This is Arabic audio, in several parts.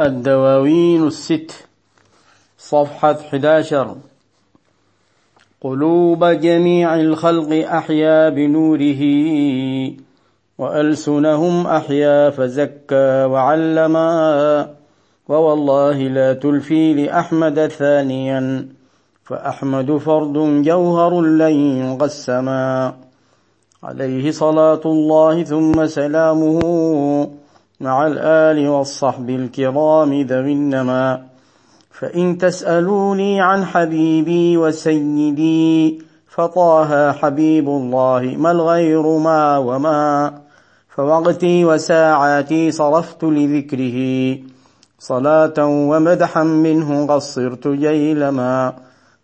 الدواوين الست صفحة 11 قلوب جميع الخلق أحيا بنوره وألسنهم أحيا فزكى وعلما ووالله لا تلفي لأحمد ثانيا فأحمد فرد جوهر لن يقسما عليه صلاة الله ثم سلامه مع الآل والصحب الكرام ذوي النما. فإن تسألوني عن حبيبي وسيدي فطاها حبيب الله ما الغير ما وما. فوقتي وساعاتي صرفت لذكره صلاة ومدحا منه قصرت جيلما.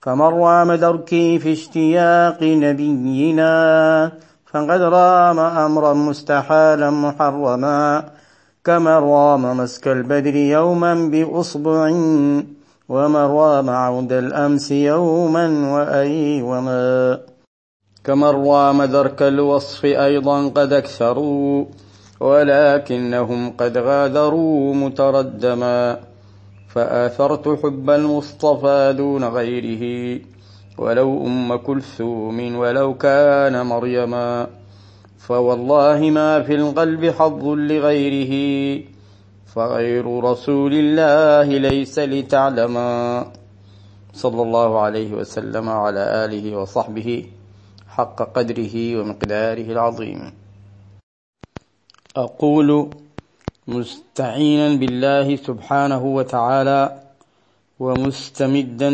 فمن رام دركي في اشتياق نبينا فقد رام أمرا مستحالا محرما. كما رام مسك البدر يوما بأصبع ومن رام عود الأمس يوما وأي وما كمن رام درك الوصف أيضا قد أكثروا ولكنهم قد غادروا متردما فآثرت حب المصطفى دون غيره ولو أم كلثوم ولو كان مريما فوالله ما في القلب حظ لغيره فغير رسول الله ليس لتعلما. صلى الله عليه وسلم على آله وصحبه حق قدره ومقداره العظيم. أقول مستعينا بالله سبحانه وتعالى ومستمدا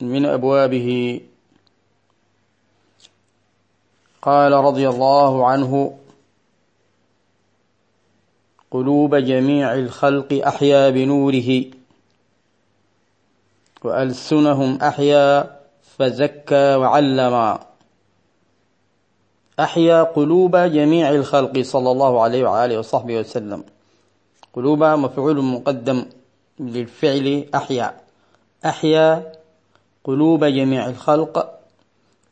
من أبوابه قال رضي الله عنه قلوب جميع الخلق أحيا بنوره وألسنهم أحيا فزكى وعلما. أحيا قلوب جميع الخلق صلى الله عليه وآله وصحبه وسلم. قلوب مفعول مقدم للفعل أحيا. أحيا قلوب جميع الخلق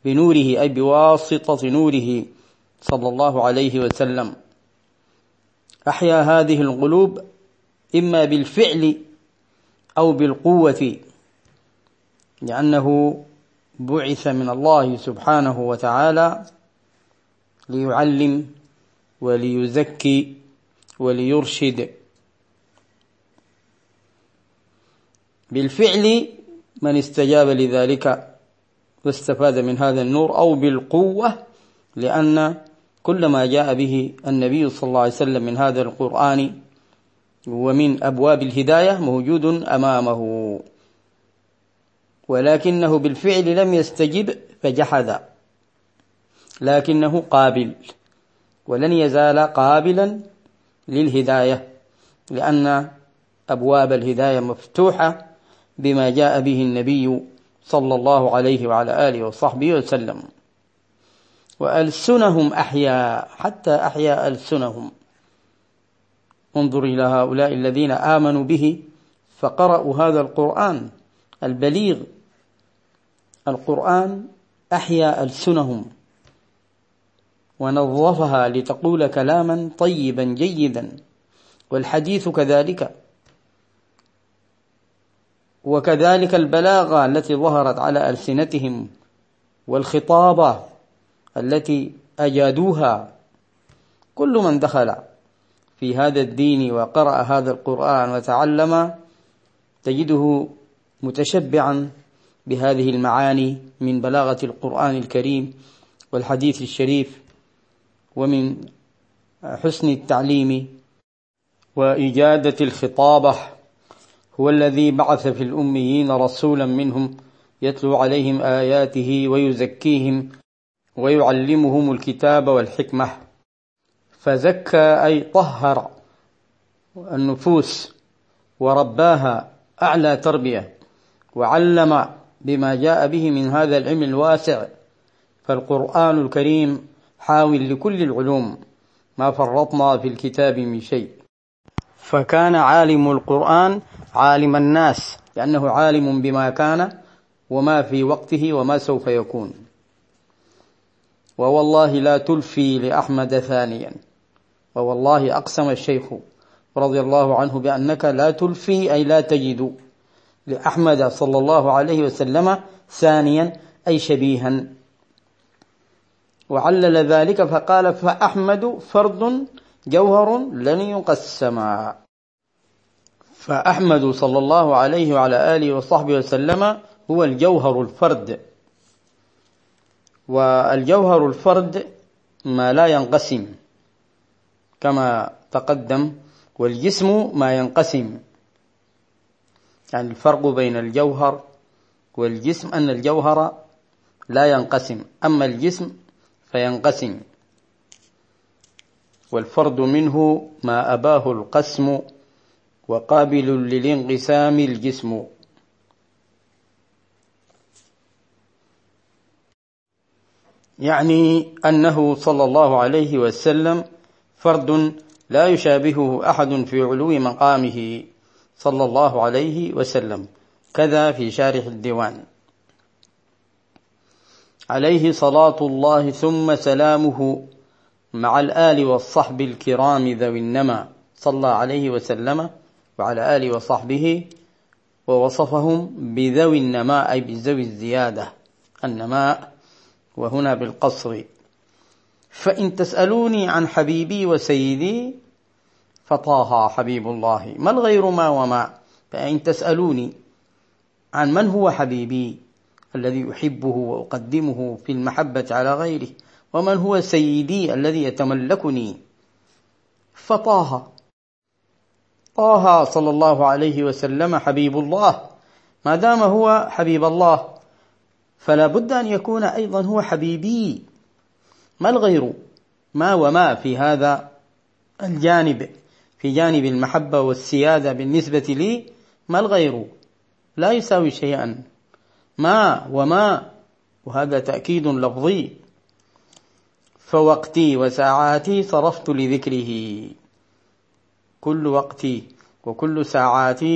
بنوره أي بواسطة نوره صلى الله عليه وسلم. أحيا هذه القلوب إما بالفعل أو بالقوة لأنه بعث من الله سبحانه وتعالى ليعلم وليزكي وليرشد. بالفعل من استجاب لذلك واستفاد من هذا النور أو بالقوة لأن كل ما جاء به النبي صلى الله عليه وسلم من هذا القرآن ومن أبواب الهداية موجود أمامه. ولكنه بالفعل لم يستجب فجحد. لكنه قابل. ولن يزال قابلا للهداية لأن أبواب الهداية مفتوحة بما جاء به النبي صلى الله عليه وعلى آله وصحبه وسلم. وألسنهم أحياء حتى أحيا ألسنهم. انظر إلى هؤلاء الذين آمنوا به فقرأوا هذا القرآن البليغ. القرآن أحيا ألسنهم. ونظفها لتقول كلاما طيبا جيدا. والحديث كذلك. وكذلك البلاغة التي ظهرت على ألسنتهم والخطابة التي أجادوها. كل من دخل في هذا الدين وقرأ هذا القرآن وتعلم تجده متشبعا بهذه المعاني من بلاغة القرآن الكريم والحديث الشريف ومن حسن التعليم وإجادة الخطابة. هو الذي بعث في الأميين رسولا منهم يتلو عليهم آياته ويزكيهم ويعلمهم الكتاب والحكمة. فزكى أي طهر النفوس ورباها أعلى تربية وعلم بما جاء به من هذا العلم الواسع. فالقرآن الكريم حاول لكل العلوم ما فرطنا في الكتاب من شيء. فكان عالم القرآن عالم الناس لأنه عالم بما كان وما في وقته وما سوف يكون. ووالله لا تلفي لأحمد ثانيا. ووالله أقسم الشيخ رضي الله عنه بأنك لا تلفي أي لا تجد لأحمد صلى الله عليه وسلم ثانيا أي شبيها. وعلل ذلك فقال فأحمد فرد جوهر لن يقسما فأحمد صلى الله عليه وعلى آله وصحبه وسلم هو الجوهر الفرد. والجوهر الفرد ما لا ينقسم كما تقدم والجسم ما ينقسم. يعني الفرق بين الجوهر والجسم أن الجوهر لا ينقسم أما الجسم فينقسم. والفرد منه ما أباه القسم. وقابل للانقسام الجسم. يعني أنه صلى الله عليه وسلم فرد لا يشابهه أحد في علو مقامه صلى الله عليه وسلم كذا في شارح الديوان. عليه صلاة الله ثم سلامه مع الآل والصحب الكرام ذوي النما صلى عليه وسلم وعلى آله وصحبه ووصفهم بذوي النماء أي بذوي الزيادة النماء وهنا بالقصر. فإن تسألوني عن حبيبي وسيدي فطه حبيب الله ما الغير ما وما؟ فإن تسألوني عن من هو حبيبي الذي أحبه وأقدمه في المحبة على غيره ومن هو سيدي الذي يتملكني؟ فطه طه صلى الله عليه وسلم حبيب الله ما دام هو حبيب الله فلا بد أن يكون أيضا هو حبيبي. ما الغير؟ ما وما في هذا الجانب في جانب المحبة والسيادة بالنسبة لي ما الغير؟ لا يساوي شيئا. ما وما وهذا تأكيد لفظي. فوقتي وساعاتي صرفت لذكره. كل وقتي وكل ساعاتي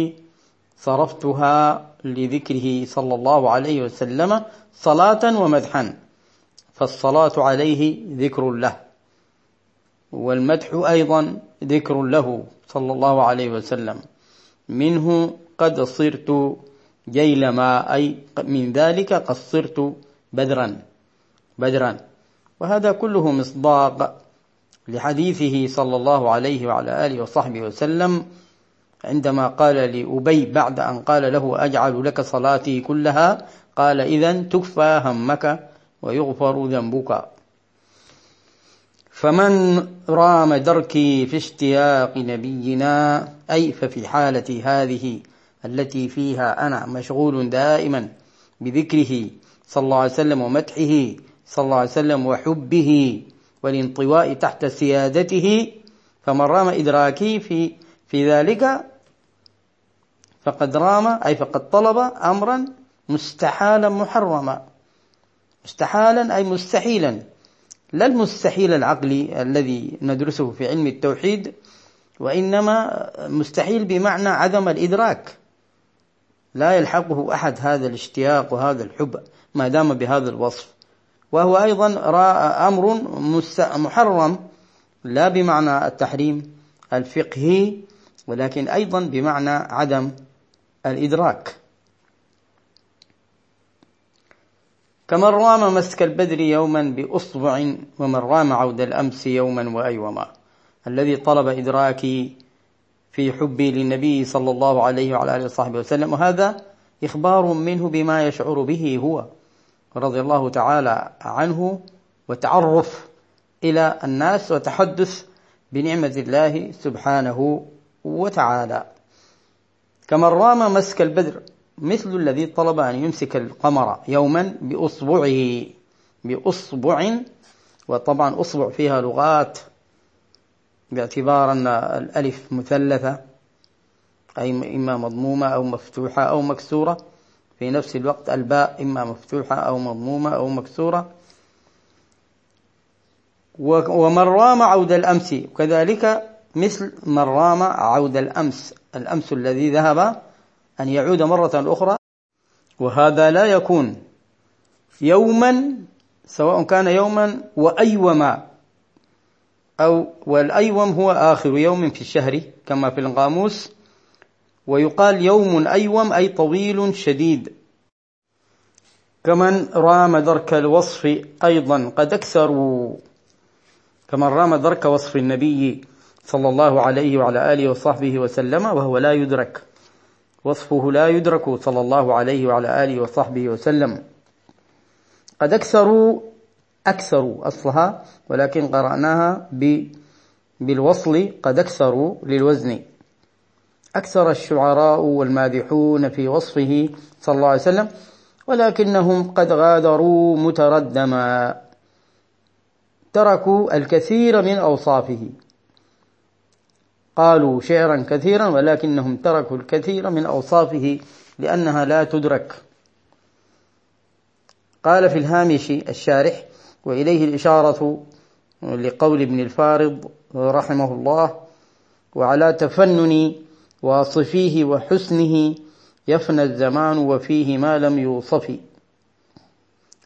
صرفتها لذكره صلى الله عليه وسلم صلاة ومدحا فالصلاة عليه ذكر له والمدح أيضا ذكر له صلى الله عليه وسلم. منه قد صرت جيلما أي من ذلك قد صرت بدرا بدرا وهذا كله مصداق لحديثه صلى الله عليه وعلى آله وصحبه وسلم عندما قال لأبي بعد أن قال له أجعل لك صلاتي كلها قال إذا تكفى همك ويغفر ذنبك. فمن رام دركي في اشتياق نبينا أي ففي حالة هذه التي فيها أنا مشغول دائما بذكره صلى الله عليه وسلم ومدحه صلى الله عليه وسلم وحبه والانطواء تحت سيادته فمن رام إدراكي في في ذلك فقد رام أي فقد طلب أمرا مستحالا محرما. مستحالا أي مستحيلا. لا المستحيل العقلي الذي ندرسه في علم التوحيد وإنما مستحيل بمعنى عدم الإدراك. لا يلحقه أحد هذا الاشتياق وهذا الحب ما دام بهذا الوصف. وهو أيضا أمر محرم لا بمعنى التحريم الفقهي ولكن أيضا بمعنى عدم الإدراك. كمن رام مسك البدر يوما بأصبع ومن رام عود الأمس يوما وأيوما الذي طلب إدراكي في حبي للنبي صلى الله عليه وعلى آله وصحبه وسلم. وهذا إخبار منه بما يشعر به هو. رضي الله تعالى عنه وتعرف إلى الناس وتحدث بنعمة الله سبحانه وتعالى. كمن رام مسك البدر مثل الذي طلب أن يمسك القمر يوما بأصبعه بأصبع وطبعا أصبع فيها لغات باعتبار أن الألف مثلثة أي إما مضمومة أو مفتوحة أو مكسورة. في نفس الوقت الباء إما مفتوحة أو مضمومة أو مكسورة. ومن رام عود الأمس وكذلك مثل من رام عود الأمس. الأمس الذي ذهب أن يعود مرة أخرى. وهذا لا يكون يوما سواء كان يوما وأيوما أو والأيوم هو آخر يوم في الشهر كما في القاموس. ويقال يوم أيوم أي طويل شديد. كمن رام درك الوصف أيضا قد أكثروا. كمن رام درك وصف النبي صلى الله عليه وعلى آله وصحبه وسلم وهو لا يدرك. وصفه لا يدرك صلى الله عليه وعلى آله وصحبه وسلم. قد أكثروا أكثروا أصلها ولكن قرأناها بالوصل قد أكثروا للوزن. أكثر الشعراء والمادحون في وصفه صلى الله عليه وسلم ولكنهم قد غادروا متردما. تركوا الكثير من أوصافه. قالوا شعرا كثيرا ولكنهم تركوا الكثير من أوصافه لأنها لا تدرك. قال في الهامش الشارح وإليه الإشارة لقول ابن الفارض رحمه الله وعلى تفنن واصفيه وحسنه يفنى الزمان وفيه ما لم يوصف.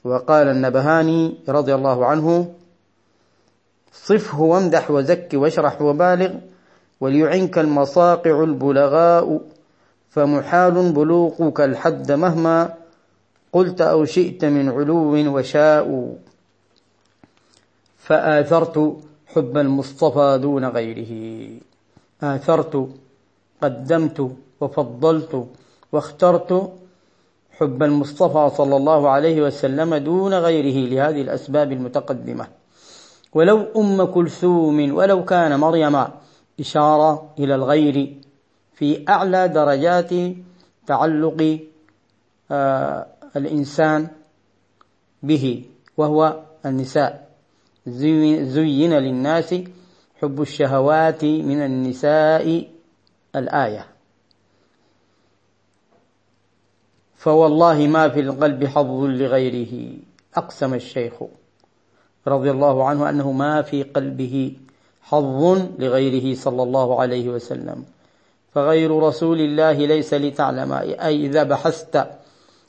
وقال النبهاني رضي الله عنه صفه وامدح وزك واشرح وبالغ وليعنك المصاقع البلغاء فمحال بلوغك الحد مهما قلت أو شئت من علو وشاء. فآثرت حب المصطفى دون غيره. آثرت قدمت وفضلت واخترت حب المصطفى صلى الله عليه وسلم دون غيره لهذه الأسباب المتقدمة. ولو أم كلثوم ولو كان مريم إشارة إلى الغير في أعلى درجات تعلق آه الإنسان به وهو النساء. زين للناس حب الشهوات من النساء الآية. فوالله ما في القلب حظ لغيره أقسم الشيخ رضي الله عنه أنه ما في قلبه حظ لغيره صلى الله عليه وسلم. فغير رسول الله ليس لتعلم أي إذا بحثت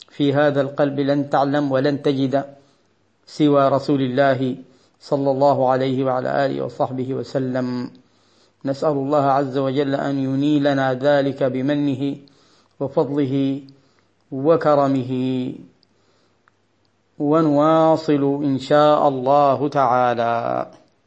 في هذا القلب لن تعلم ولن تجد سوى رسول الله صلى الله عليه وعلى آله وصحبه وسلم. نسأل الله عز وجل أن ينيلنا ذلك بمنه وفضله وكرمه ونواصل إن شاء الله تعالى.